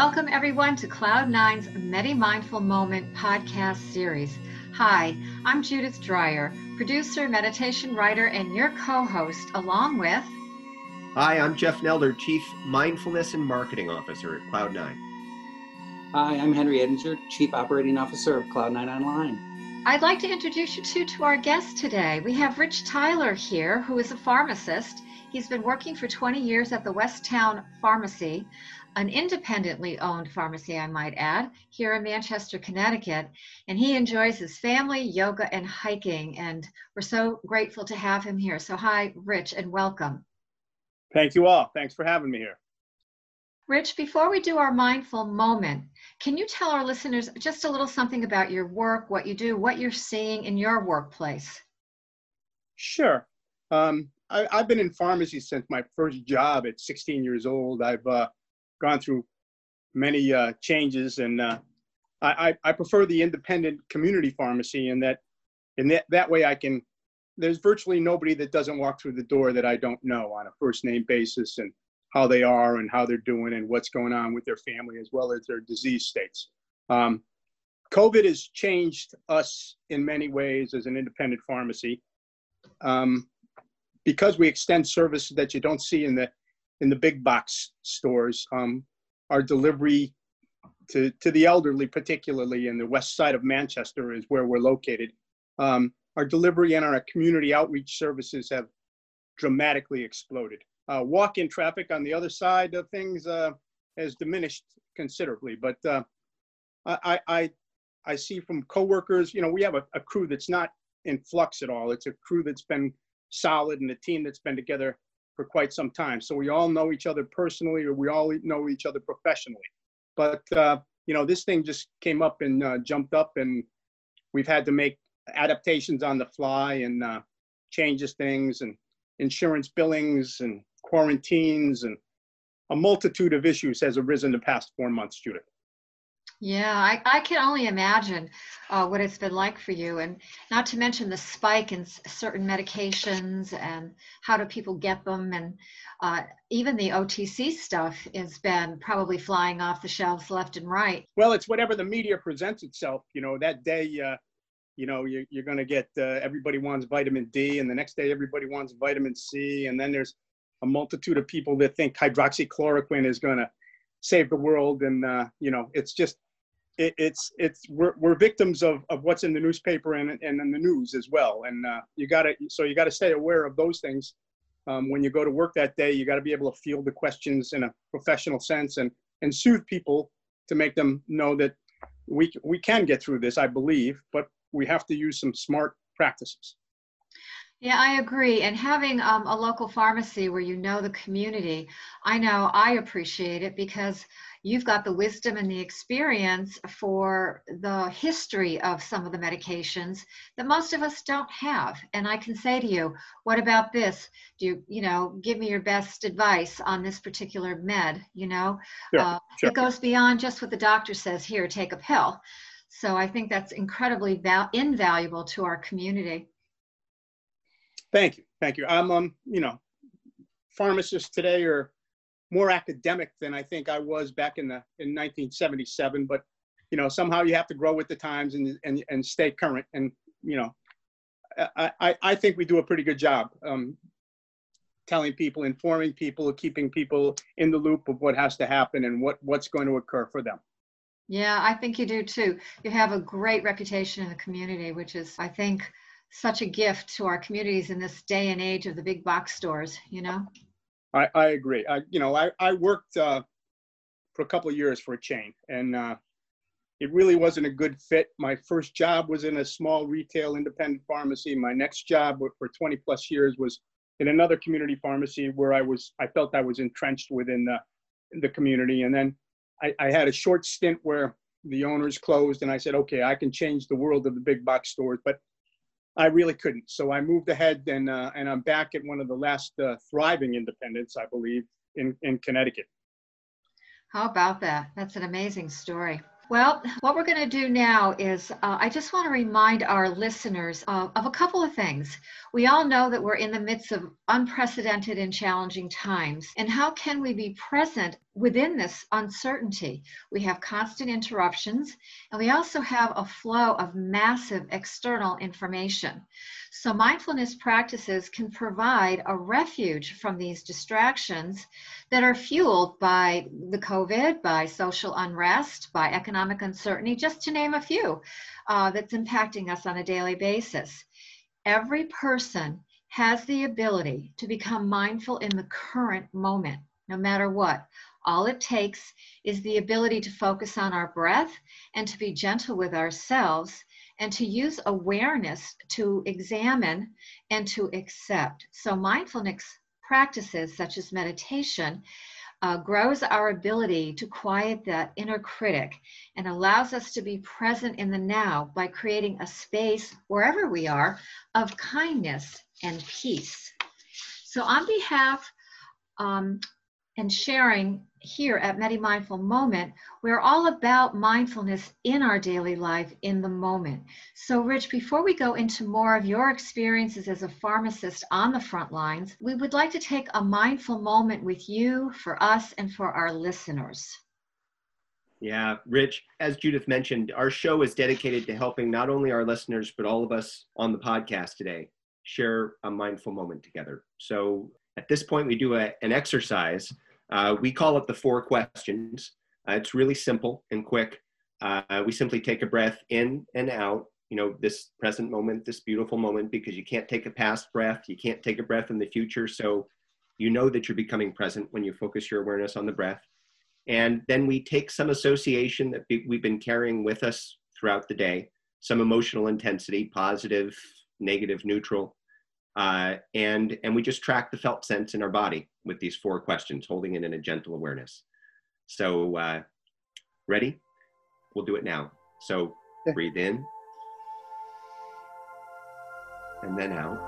Welcome, everyone, to Cloud9's Medi Mindful Moment podcast series. Hi, I'm Judith Dreyer, producer, meditation writer, and your co host, along with. Hi, I'm Jeff Nelder, Chief Mindfulness and Marketing Officer at Cloud9. Hi, I'm Henry Edinger, Chief Operating Officer of Cloud9 Online. I'd like to introduce you two to our guest today. We have Rich Tyler here, who is a pharmacist. He's been working for 20 years at the Westtown Pharmacy, an independently owned pharmacy, I might add, here in Manchester, Connecticut. And he enjoys his family, yoga, and hiking. And we're so grateful to have him here. So, hi, Rich, and welcome. Thank you all. Thanks for having me here. Rich, before we do our mindful moment, can you tell our listeners just a little something about your work, what you do, what you're seeing in your workplace? Sure. Um, I, have been in pharmacy since my first job at 16 years old. I've uh, gone through many uh, changes, and uh, I, I, prefer the independent community pharmacy in that in that, that way I can. There's virtually nobody that doesn't walk through the door that I don't know on a first name basis, and how they are and how they're doing and what's going on with their family as well as their disease states. Um, COVID has changed us in many ways as an independent pharmacy. Um, because we extend services that you don't see in the in the big box stores, um, our delivery to, to the elderly, particularly in the west side of Manchester, is where we're located. Um, our delivery and our community outreach services have dramatically exploded. Uh, walk-in traffic on the other side of things uh, has diminished considerably. But uh, I, I, I see from coworkers, you know, we have a, a, crew that's not in flux at all. It's a crew that's been solid and a team that's been together for quite some time. So we all know each other personally, or we all know each other professionally. But uh, you know, this thing just came up and uh, jumped up, and we've had to make adaptations on the fly and uh, changes things and insurance billings and quarantines, and a multitude of issues has arisen the past four months, Judith. Yeah, I, I can only imagine uh, what it's been like for you, and not to mention the spike in certain medications and how do people get them, and uh, even the OTC stuff has been probably flying off the shelves left and right. Well, it's whatever the media presents itself. You know, that day, uh, you know, you're, you're going to get uh, everybody wants vitamin D, and the next day everybody wants vitamin C, and then there's a multitude of people that think hydroxychloroquine is going to save the world and uh, you know it's just it, it's it's we're, we're victims of, of what's in the newspaper and, and in the news as well. And uh, you got to so you got to stay aware of those things um, when you go to work that day you got to be able to field the questions in a professional sense and and soothe people to make them know that we we can get through this i believe but we have to use some smart practices yeah, I agree. And having um, a local pharmacy where you know the community, I know I appreciate it because you've got the wisdom and the experience for the history of some of the medications that most of us don't have. And I can say to you, what about this? Do you, you know, give me your best advice on this particular med, you know? Sure, uh, sure. It goes beyond just what the doctor says, here, take a pill. So I think that's incredibly val- invaluable to our community. Thank you, thank you. I'm, um, you know, pharmacists today are more academic than I think I was back in the in 1977. But you know, somehow you have to grow with the times and and and stay current. And you know, I I, I think we do a pretty good job. Um, telling people, informing people, keeping people in the loop of what has to happen and what what's going to occur for them. Yeah, I think you do too. You have a great reputation in the community, which is, I think, such a gift to our communities in this day and age of the big box stores, you know? I, I agree. I, you know, I, I worked uh, for a couple of years for a chain and uh, it really wasn't a good fit. My first job was in a small retail independent pharmacy. My next job for 20 plus years was in another community pharmacy where I was, I felt I was entrenched within the, the community. And then I, I had a short stint where the owners closed and I said, okay, I can change the world of the big box stores, but I really couldn't. So I moved ahead and, uh, and I'm back at one of the last uh, thriving independents, I believe, in, in Connecticut. How about that? That's an amazing story. Well, what we're going to do now is uh, I just want to remind our listeners of, of, a couple of things. We all know that we're in the midst of unprecedented and challenging times. And how can we be present within this uncertainty, we have constant interruptions and we also have a flow of massive external information. So, mindfulness practices can provide a refuge from these distractions that are fueled by the COVID, by social unrest, by economic uncertainty, just to name a few uh, that's impacting us on a daily basis. Every person has the ability to become mindful in the current moment, no matter what. All it takes is the ability to focus on our breath and to be gentle with ourselves and to use awareness to examine and to accept. So, mindfulness practices such as meditation uh, grows our ability to quiet that inner critic and allows us to be present in the now by creating a space wherever we are of kindness and peace. So, on behalf um, and sharing here at Medi Mindful Moment, we're all about mindfulness in our daily life in the moment. So, Rich, before we go into more of your experiences as a pharmacist on the front lines, we would like to take a mindful moment with you, for us, and for our listeners. Yeah, Rich, as Judith mentioned, our show is dedicated to helping not only our listeners, but all of us on the podcast today share a mindful moment together. So, at this point, we do a, an exercise uh, we call it the four questions. Uh, it's really simple and quick. Uh, we simply take a breath in and out, you know, this present moment, this beautiful moment, because you can't take a past breath, you can't take a breath in the future. So you know that you're becoming present when you focus your awareness on the breath. And then we take some association that we've been carrying with us throughout the day, some emotional intensity, positive, negative, neutral, uh, and, and we just track the felt sense in our body with these four questions, holding it in a gentle awareness. So, uh, ready? We'll do it now. So, yeah. breathe in and then out.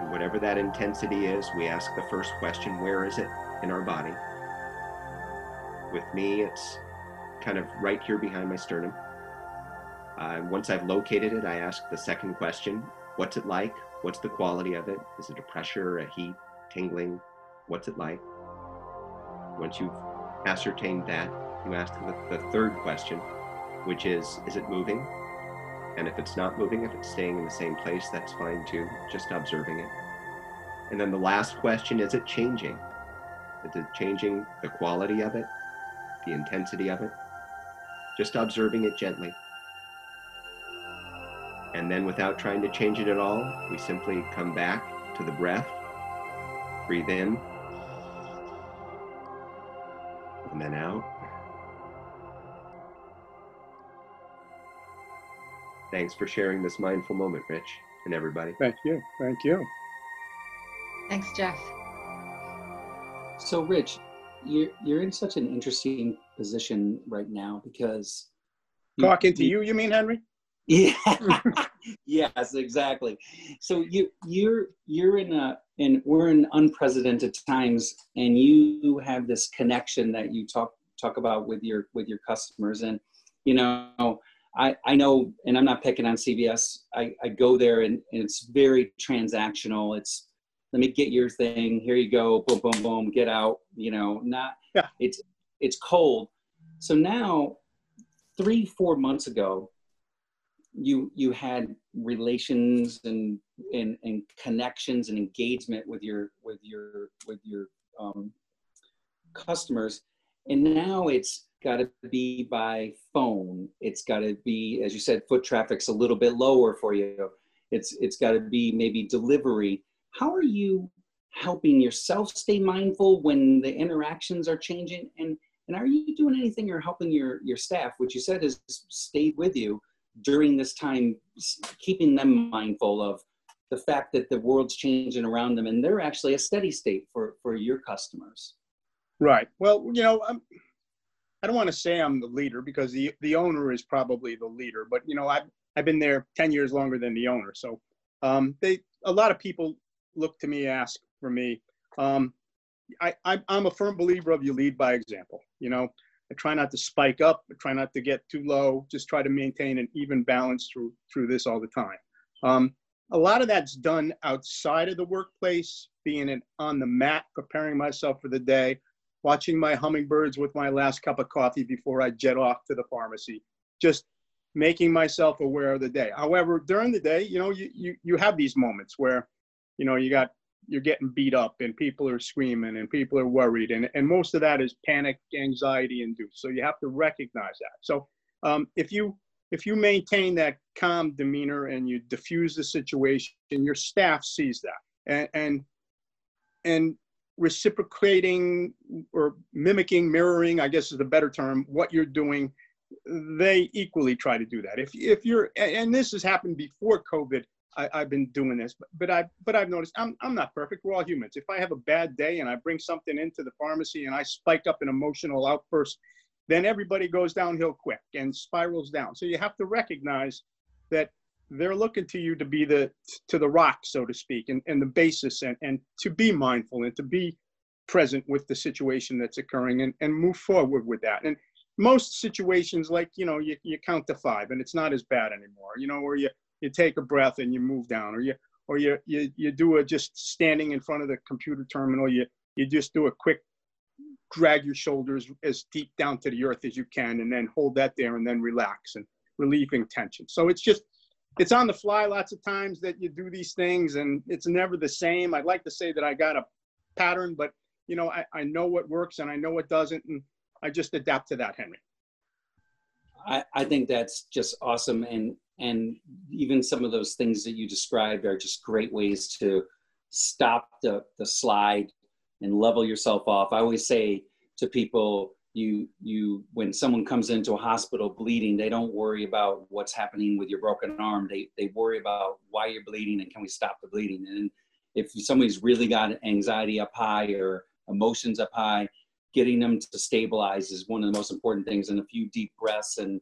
And whatever that intensity is, we ask the first question where is it in our body? With me, it's kind of right here behind my sternum. Uh, once I've located it, I ask the second question What's it like? What's the quality of it? Is it a pressure, a heat, tingling? What's it like? Once you've ascertained that, you ask the, the third question, which is Is it moving? And if it's not moving, if it's staying in the same place, that's fine too, just observing it. And then the last question is it changing? Is it changing the quality of it, the intensity of it? Just observing it gently. And then without trying to change it at all, we simply come back to the breath, breathe in, and then out. Thanks for sharing this mindful moment, Rich, and everybody. Thank you. Thank you. Thanks, Jeff. So, Rich, you're you're in such an interesting position right now because talking to you, you mean, Henry? Yeah. Hmm. yes, exactly. So you you're you're in a and we're in unprecedented times and you have this connection that you talk talk about with your with your customers. And you know I, I know and i'm not picking on cvs i, I go there and, and it's very transactional. It's let me get your thing. Here you go. Boom boom boom. Get out. You know not yeah. it's it's cold. So now three four months ago you you had relations and, and and connections and engagement with your with your with your um, customers. And now it's got to be by phone. It's got to be as you said foot traffic's a little bit lower for you. It's it's got to be maybe delivery. How are you helping yourself stay mindful when the interactions are changing? And and are you doing anything or helping your your staff? Which you said has stayed with you during this time, keeping them mindful of the fact that the world's changing around them and they're actually a steady state for, for your customers. Right. Well, you know, I'm, I don't want to say I'm the leader because the, the owner is probably the leader, but you know, I've, I've been there 10 years longer than the owner. So um, they, a lot of people look to me, ask for me. Um, I, I, I'm a firm believer of you lead by example. You know, I try not to spike up, I try not to get too low, just try to maintain an even balance through through this all the time. Um, a lot of that's done outside of the workplace, being on the mat, preparing myself for the day, watching my hummingbirds with my last cup of coffee before I jet off to the pharmacy, just making myself aware of the day. However, during the day, you know, you, you, you have these moments where, you know, you got, you're getting beat up and people are screaming and people are worried. And, and most of that is panic, anxiety induced. So you have to recognize that. So um, if you, if you maintain that calm demeanor and you diffuse the situation, your staff sees that. And, and, and reciprocating or mimicking, mirroring, I guess is a better term, what you're doing they equally try to do that. If if you're and this has happened before COVID, I, have been doing this, but, but I but I've noticed I'm I'm not perfect. We're all humans. If I have a bad day and I bring something into the pharmacy and I spike up an emotional outburst, then everybody goes downhill quick and spirals down. So you have to recognize that they're looking to you to be the to the rock, so to speak, and, and the basis and, and to be mindful and to be present with the situation that's occurring and, and move forward with that. And most situations like you know you, you count to five and it's not as bad anymore you know or you you take a breath and you move down or you or you you, you do a just standing in front of the computer terminal you you just do a quick drag your shoulders as deep down to the earth as you can and then hold that there and then relax and relieving tension so it's just it's on the fly lots of times that you do these things and it's never the same i'd like to say that i got a pattern but you know i, I know what works and i know what doesn't and I just adapt to that, Henry. I, I think that's just awesome. And, and even some of those things that you described are just great ways to stop the, the slide and level yourself off. I always say to people, you you when someone comes into a hospital bleeding they don't worry about what's happening with your broken arm. They they worry about why you're bleeding and can we stop the bleeding? And if somebody's really got anxiety up high or emotions up high getting them to stabilize is one of the most important things. And a few deep breaths and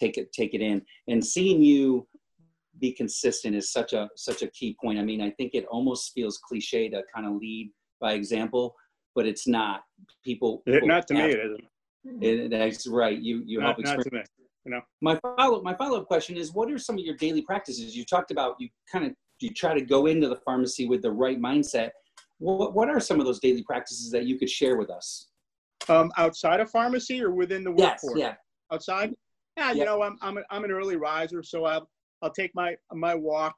take it take it in. And seeing you be consistent is such a such a key point. I mean i think it almost feels cliche to kind of lead by example but it's not. People, people not to me it isn't. It, that's right. You you not, help experience. not to me you know? My follow my follow-up question is what are some of your daily practices? You talked about you kind of you try to go into the pharmacy with the right mindset. What, what are some of those daily practices that you could share with us? Um, outside of pharmacy or within the workforce? yes. Yeah. Outside? Yeah, you know, I'm I'm, a, I'm an early riser, so I'll I'll take my my walk,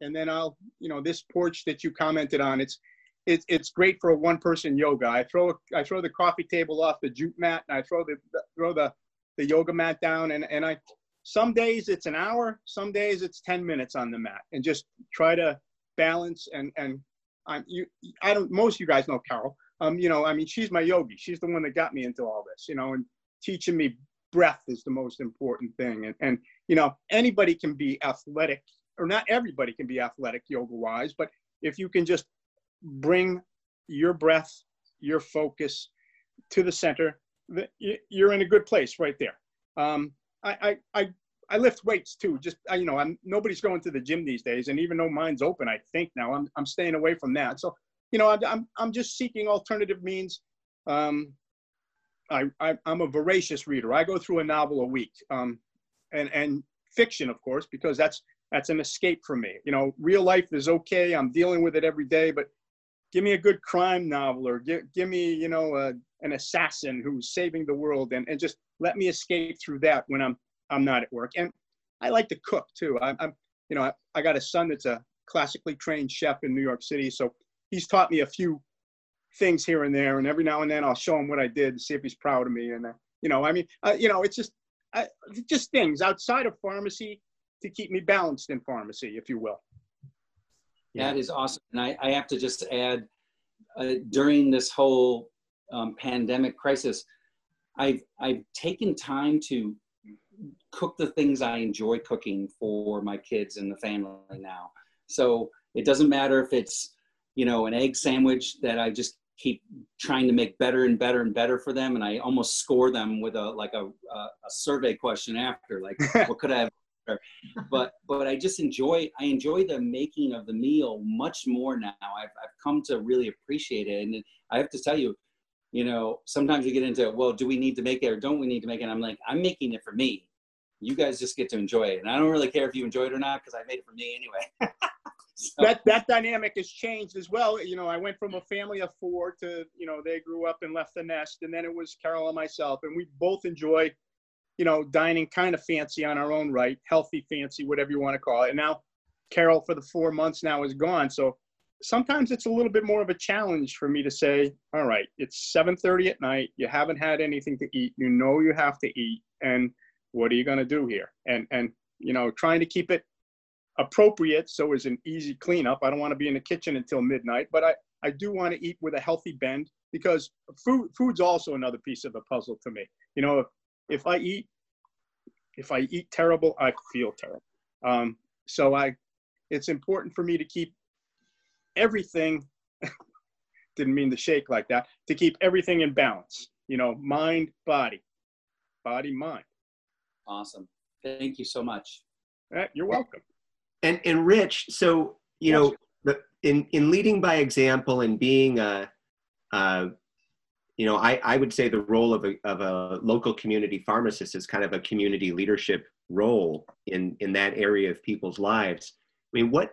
and then I'll you know this porch that you commented on. It's it's it's great for a one person yoga. I throw I throw the coffee table off the jute mat, and I throw the throw the the yoga mat down, and and I some days it's an hour, some days it's ten minutes on the mat, and just try to balance and and I'm you I don't most of you guys know Carol um, you know, I mean, she's my yogi. She's the one that got me into all this, you know, and teaching me breath is the most important thing. And, and you know, anybody can be athletic, or not everybody can be athletic yoga wise, but if you can just bring your breath, your focus to the center, you're in a good place right there. Um, I, I, I, I lift weights too. Just you know, I'm nobody's going to the gym these days, and even though mine's open, I think now I'm I'm staying away from that. So you know, I'm, I'm just seeking alternative means. Um, I, I, am a voracious reader. I go through a novel a week, um, and and fiction, of course, because that's that's an escape for me. You know, real life is okay. I'm dealing with it every day, but give me a good crime novel or give, give me, you know, a, an assassin who's saving the world, and, and just let me escape through that when I'm I'm not at work. And I like to cook too. I, I'm, you know, I, I got a son that's a classically trained chef in New York City, so he's taught me a few things here and there, and every now and then I'll show him what I did and see if he's proud of me. And uh, you know, I mean, uh, you know, it's just uh, just things outside of pharmacy to keep me balanced in pharmacy, if you will. That is awesome, and I, I have to just add, uh, during this whole um, pandemic crisis, I've I've taken time to cook the things I enjoy cooking for my kids and the family now. So it doesn't matter if it's you know, an egg sandwich that I just keep trying to make better and better and better for them. And I almost score them with a, like a, a, a survey question after, like, what could I have? But, but I just enjoy, I enjoy the making of the meal much more now. I've, I've come to really appreciate it. And I have to tell you, you know, sometimes we get into, well, do we need to make it or don't we need to make it? And I'm like, I'm making it for me. You guys just get to enjoy it. And I don't really care if you enjoy it or not, because I made it for me anyway. That that dynamic has changed as well. You know, I went from a family of four to you know they grew up and left the nest, and then it was Carol and myself, and we both enjoy, you know, dining kind of fancy on our own right, healthy fancy, whatever you want to call it. And now, Carol for the four months now is gone, so sometimes it's a little bit more of a challenge for me to say, all right, it's 7:30 at night, you haven't had anything to eat, you know you have to eat, and what are you going to do here? And and you know, trying to keep it appropriate so it's an easy cleanup. I don't want to be in the kitchen until midnight, but I, I do want to eat with a healthy bend because food food's also another piece of the puzzle to me. You know, if, if I eat if I eat terrible, I feel terrible. Um, so I it's important for me to keep everything didn't mean to shake like that to keep everything in balance you know mind body body mind awesome. Thank you so much. You're welcome And and Rich, so you know, the, in in leading by example and being a, uh, you know, I I would say the role of a of a local community pharmacist is kind of a community leadership role in in that area of people's lives. I mean, what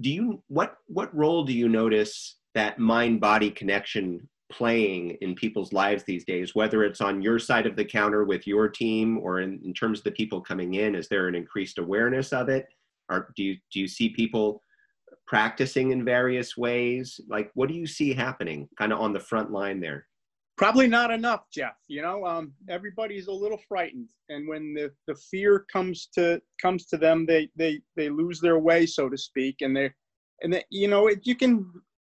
do you what what role do you notice that mind body connection playing in people's lives these days whether it's on your side of the counter with your team or in, in terms of the people coming in? Is there an increased awareness of it or do you do you see people practicing in various ways? Like what do you see happening kind of on the front line there? Probably not enough jeff you know? Um, everybody's a little frightened and when the, the fear comes to comes to them they they they lose their way so to speak and they and they, you know it, you can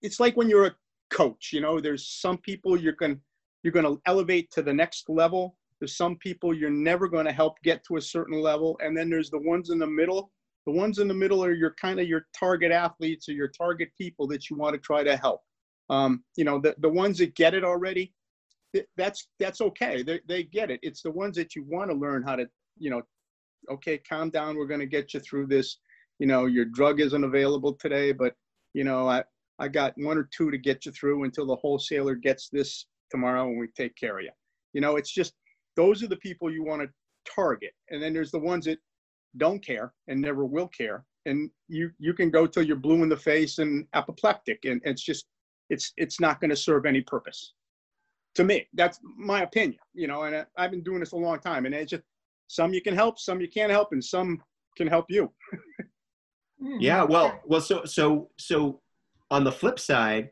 it's like when you're a coach you know? There's some people you're going you're going to elevate to the next level. There's some people you're never going to help get to a certain level and then there's the ones in the middle the ones in the middle are your kind of your target athletes or your target people that you want to try to help. Um, you know the, the ones that get it already th- that's that's okay. They, they get it. It's the ones that you want to learn how to you know okay calm down we're going to get you through this. You know your drug isn't available today but you know i i got one or two to get you through until the wholesaler gets this tomorrow and we take care of you. You know it's just those are the people you want to target. And then there's the ones that don't care and never will care. And you you can go till you're blue in the face and apoplectic and it's just it's it's not going to serve any purpose. To me that's my opinion you know and I, i've been doing this a long time and it's just some you can help some you can't help and some can help you. Hmm. yeah well well so so so on the flip side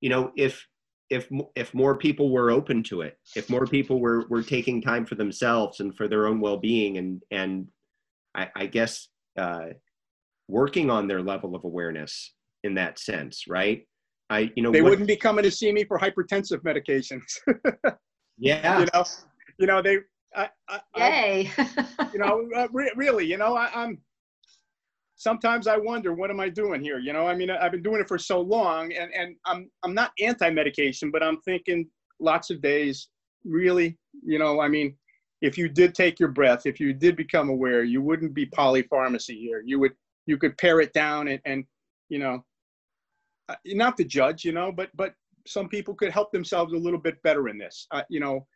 you know if if if more people were open to it if more people were were taking time for themselves and for their own well-being and and i, I guess uh, working on their level of awareness in that sense right? I you know they what- wouldn't be coming to see me for hypertensive medications. Yeah. You know? You know they I, I, I you know uh, re- really you know I, i'm sometimes i wonder what am i doing here? You know i mean i've been doing it for so long and and i'm i'm not anti-medication but i'm thinking lots of days really you know i mean if you did take your breath if you did become aware you wouldn't be polypharmacy here. You would you could pare it down and and you know uh, not to judge you know but but some people could help themselves a little bit better in this uh, you know.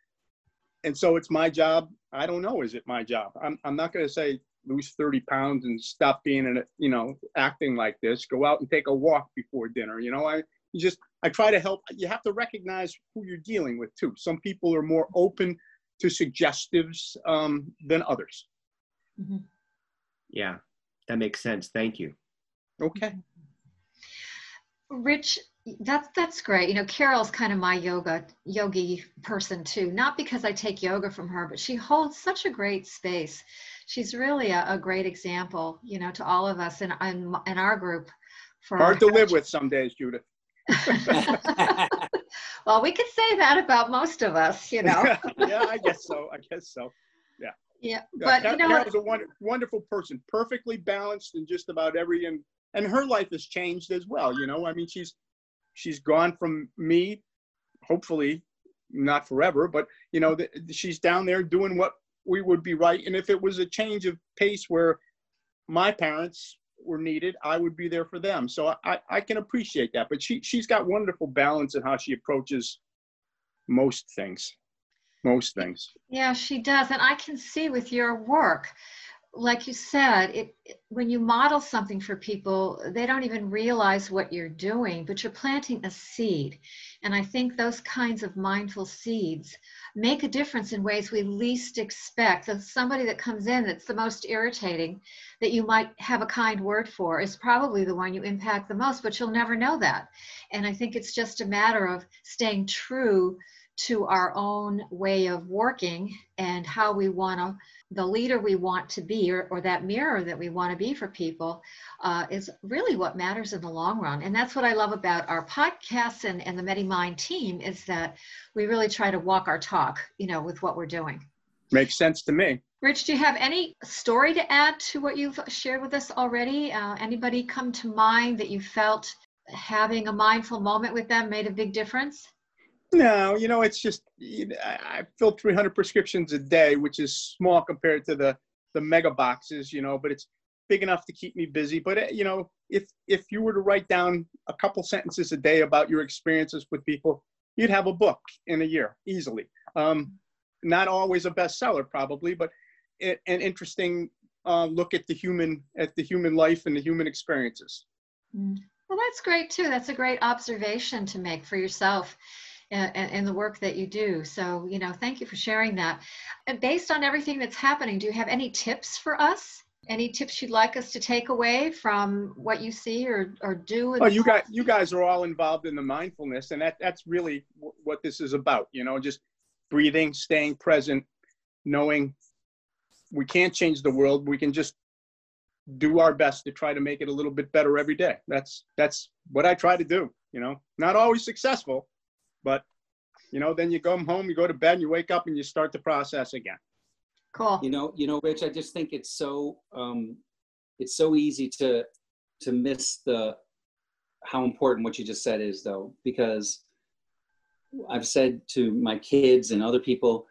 And so it's my job. I don't know is it my job? I'm, I'm not going to say lose 30 pounds and stop being in it you know acting like this. Go out and take a walk before dinner you know. I you just i try to help. You have to recognize who you're dealing with too. Some people are more open to suggestives um, than others Mhm. yeah that makes sense thank you okay Rich, that's that's great. You know, Carol's kind of my yoga yogi person too. Not because I take yoga from her, but she holds such a great space. She's really a, a great example, you know, to all of us in in, in our group. For hard to live with some days judith well, we could say that about most of us, you know. yeah i guess so i guess so Yeah, Yeah, but Car- you know? Carol's a wonder, wonderful person, perfectly balanced in just about every and and her life has changed as well. You know, I mean, she's she's gone from me, hopefully not forever, but you know, th- she's down there doing what we would be right. And if it was a change of pace where my parents were needed, I would be there for them. So I I can appreciate that. But she she's got wonderful balance in how she approaches most things, most things. Yeah, she does. And I can see with your work, like you said, it, it, when you model something for people, they don't even realize what you're doing, but you're planting a seed. And I think those kinds of mindful seeds make a difference in ways we least expect. So somebody that comes in that's the most irritating, that you might have a kind word for, is probably the one you impact the most, but you'll never know that. And I think it's just a matter of staying true to our own way of working and how we want to the leader we want to be or, or that mirror that we want to be for people uh, is really what matters in the long run. And that's what i love about our podcasts and, and the medimind team is that we really try to walk our talk you know with what we're doing. Makes sense to me. Rich do you have any story to add to what you've shared with us already? Uh, anybody come to mind that you felt having a mindful moment with them made a big difference no, you know, it's just I fill 300 prescriptions a day, which is small compared to the the mega boxes, you know, but it's big enough to keep me busy. But eh, you know, if if you were to write down a couple sentences a day about your experiences with people, you'd have a book in a year easily. Um, not always a bestseller, probably, but it, an interesting uh, look at the human at the human life and the human experiences. Mm. Well, that's great too. That's a great observation to make for yourself in the work that you do. So, you know, thank you for sharing that. And based on everything that's happening, do you have any tips for us? Any tips you'd like us to take away from what you see or, or do? Well, oh, you got you guys are all involved in the mindfulness, and that that's really w- what this is about. You know, just breathing, staying present, knowing we can't change the world. We can just do our best to try to make it a little bit better every day. That's that's what I try to do. You know, not always successful, but you know, then you go home, you go to bed, and you wake up, and you start the process again. Cool. You know, you know, Rich. I just think it's so um, it's so easy to to miss the how important what you just said is, though, because I've said to my kids and other people,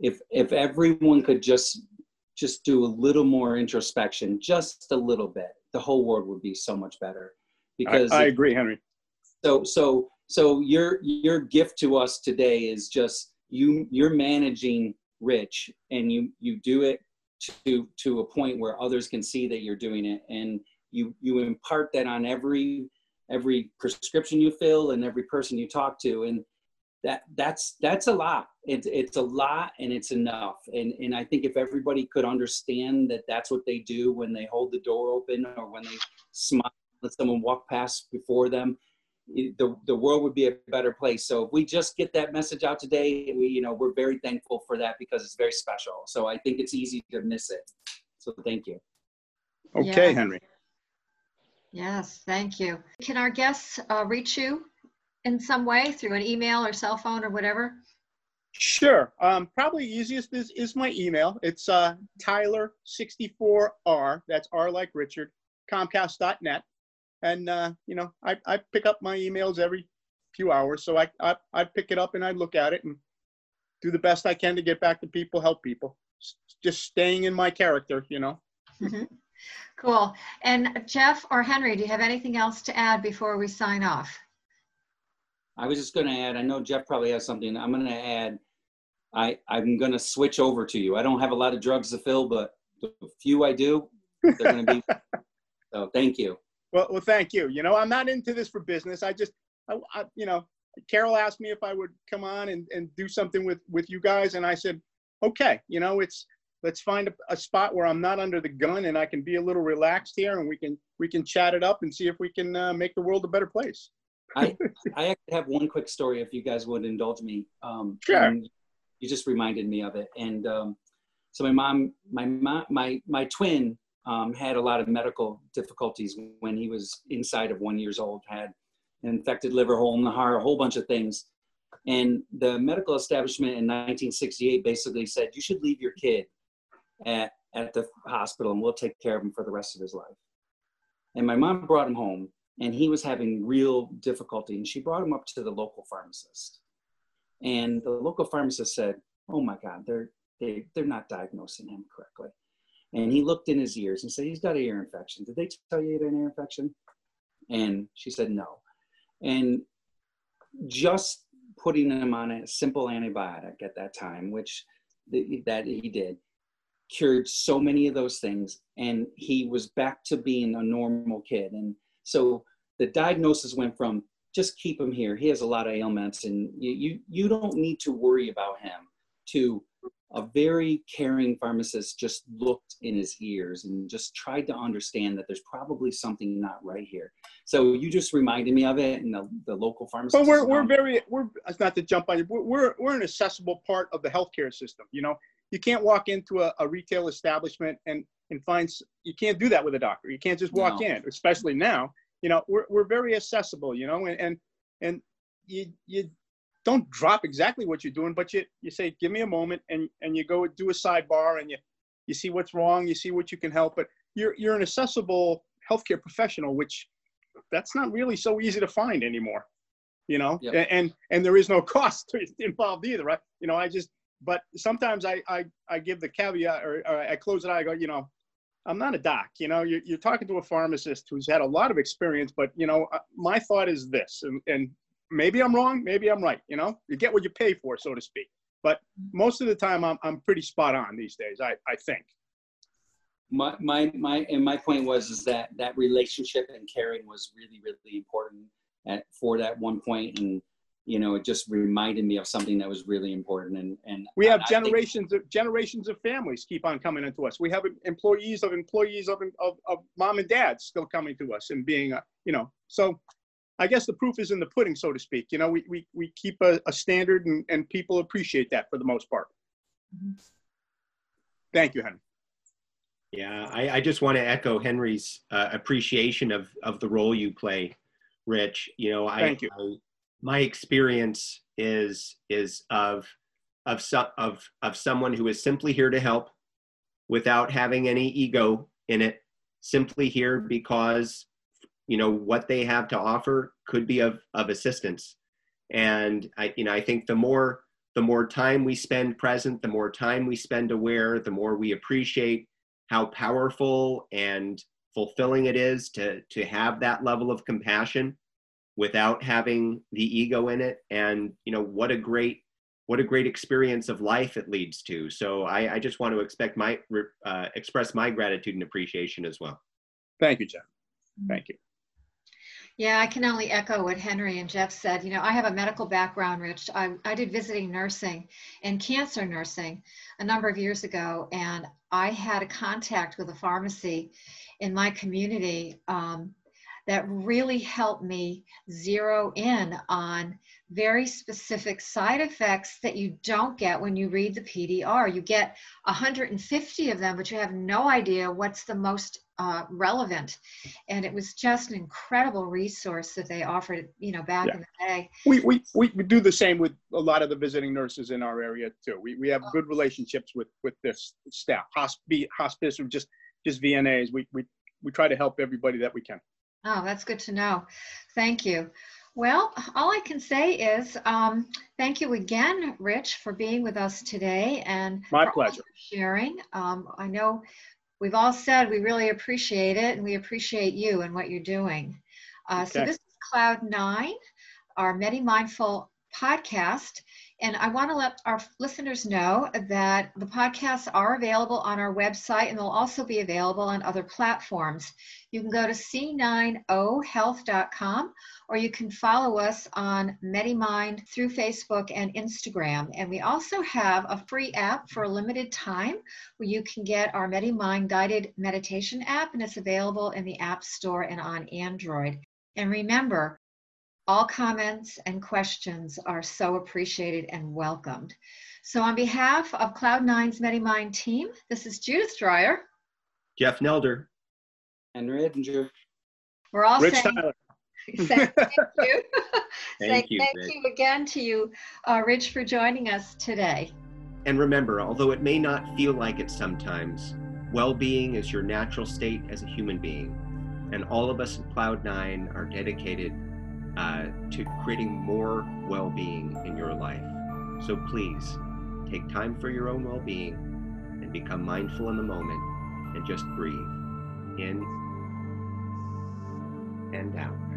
if if everyone could just just do a little more introspection, just a little bit, the whole world would be so much better. Because I, I agree, Henry. So so so your your gift to us today is just you you're managing rich and you you do it to to a point where others can see that you're doing it. And you you impart that on every every prescription you fill and every person you talk to. And that that's that's a lot. It's it's a lot and it's enough. And and i think if everybody could understand that that's what they do when they hold the door open or when they smile let someone walk past before them the, the world would be a better place. So if we just get that message out today, we, you know, we're very thankful for that because it's very special. So I think it's easy to miss it. So thank you. Okay, yeah. Henry. Yes, thank you. Can our guests uh, reach you in some way through an email or cell phone or whatever? Sure. Um, probably easiest is, is my email. It's uh, Tyler64R, that's R like Richard, Comcast.net and uh, you know I, I pick up my emails every few hours. So I, I i pick it up and i look at it and do the best i can to get back to people help people. Just staying in my character you know? Mm-hmm. cool. And jeff or henry do you have anything else to add before we sign off? I was just going to add i know jeff probably has something. I'm going to add i i'm going to switch over to you. I don't have a lot of drugs to fill but the few i do they're going to be so thank you well, well, thank you. You know, I'm not into this for business. I just, I, I, you know, Carol asked me if I would come on and, and do something with with you guys, and I said, okay. You know, it's let's find a, a spot where I'm not under the gun and I can be a little relaxed here, and we can we can chat it up and see if we can uh, make the world a better place. I I actually have one quick story, if you guys would indulge me. Um, sure. You just reminded me of it, and um, so my mom, my mom, my my twin um, had a lot of medical difficulties when he was inside of one years old, had an infected liver, hole in the heart, a whole bunch of things. And the medical establishment in 1968 basically said, you should leave your kid at, at the hospital and we'll take care of him for the rest of his life. And my mom brought him home and he was having real difficulty and she brought him up to the local pharmacist. And the local pharmacist said, oh my God, they're, they, they're not diagnosing him correctly. And he looked in his ears and said, He's got an ear infection. Did they tell you he had an ear infection? And she said, No. And just putting him on a simple antibiotic at that time, which that he did, cured so many of those things and he was back to being a normal kid and so the diagnosis went from just keep him here he has a lot of ailments and you you, you don't need to worry about him to a very caring pharmacist just looked in his ears and just tried to understand that there's probably something not right here. So you just reminded me of it, and the, the local pharmacist. But we're, we're very we're not to jump on you. We're we're an accessible part of the healthcare system. You know, you can't walk into a, a retail establishment and and find you can't do that with a doctor. You can't just walk no. in, especially now. You know, we're we're very accessible. You know, and and and you you don't drop exactly what you're doing, but you you say, give me a moment, and and you go do a sidebar, and you you see what's wrong, you see what you can help. But you're you're an accessible healthcare professional, which that's not really so easy to find anymore. You know, yep. and and there is no cost involved either, right? You know, I just but sometimes I I I give the caveat or, or I close it out. I go, you know, I'm not a doc. You know, you're, you're talking to a pharmacist who's had a lot of experience, but you know, uh, my thought is this, and, and maybe I'm wrong, maybe I'm right. You know, you get what you pay for, so to speak. But most of the time, I'm I'm pretty spot on these days. I I think. My my my and my point was is that that relationship and caring was really really important at, for that one point and you know it just reminded me of something that was really important and and we have generations think, of generations of families keep on coming into us we have employees of employees of, of, of mom and dad still coming to us and being a, you know so I guess the proof is in the pudding, so to speak. You know, we, we, we keep a, a standard and, and people appreciate that for the most part. Mm-hmm. Thank you, Henry. Yeah, I, I just want to echo Henry's uh, appreciation of, of the role you play, Rich. You know, I, Thank you. I, my experience is is of of some of of someone who is simply here to help without having any ego in it simply here because you know what they have to offer could be of of assistance. And i you know i think the more the more time we spend present the more time we spend aware the more we appreciate how powerful and fulfilling it is to to have that level of compassion without having the ego in it. And you know what a great what a great experience of life it leads to. So i, I just want to expect my uh, express my gratitude and appreciation as well. Thank you john thank you yeah, I can only echo what Henry and Jeff said. You know, I have a medical background, Rich. I, I did visiting nursing and cancer nursing a number of years ago, and I had a contact with a pharmacy in my community um, that really helped me zero in on very specific side effects that you don't get when you read the PDR. You get 150 of them, but you have no idea what's the most uh, relevant. And it was just an incredible resource that they offered, you know, back yeah. in the day. We, we, we do the same with a lot of the visiting nurses in our area too. We, we have good relationships with, with this staff, hospice, hospice or just, just VNAs. We, we, we try to help everybody that we can. Oh, that's good to know. Thank you. Well, all I can say is um, thank you again, Rich, for being with us today and my pleasure sharing. Um, I know we've all said we really appreciate it, and we appreciate you and what you're doing. Uh, okay. So this is Cloud Nine, our Medi Mindful podcast. And I want to let our listeners know that the podcasts are available on our website and they'll also be available on other platforms. You can go to c9ohealth.com or you can follow us on MediMind through Facebook and Instagram. And we also have a free app for a limited time where you can get our MediMind guided meditation app and it's available in the App Store and on Android. And remember, all comments and questions are so appreciated and welcomed. So on behalf of Cloud9's MediMind team, this is Judith Dreyer. Jeff Nelder. Henry Edinger. We're all Rich saying, Tyler. saying thank you. thank you, thank Rich. you again to you, uh, Rich, for joining us today. And remember, although it may not feel like it sometimes, well-being is your natural state as a human being. And all of us at Cloud9 are dedicated uh, to creating more well being in your life. So please take time for your own well being and become mindful in the moment and just breathe in and out.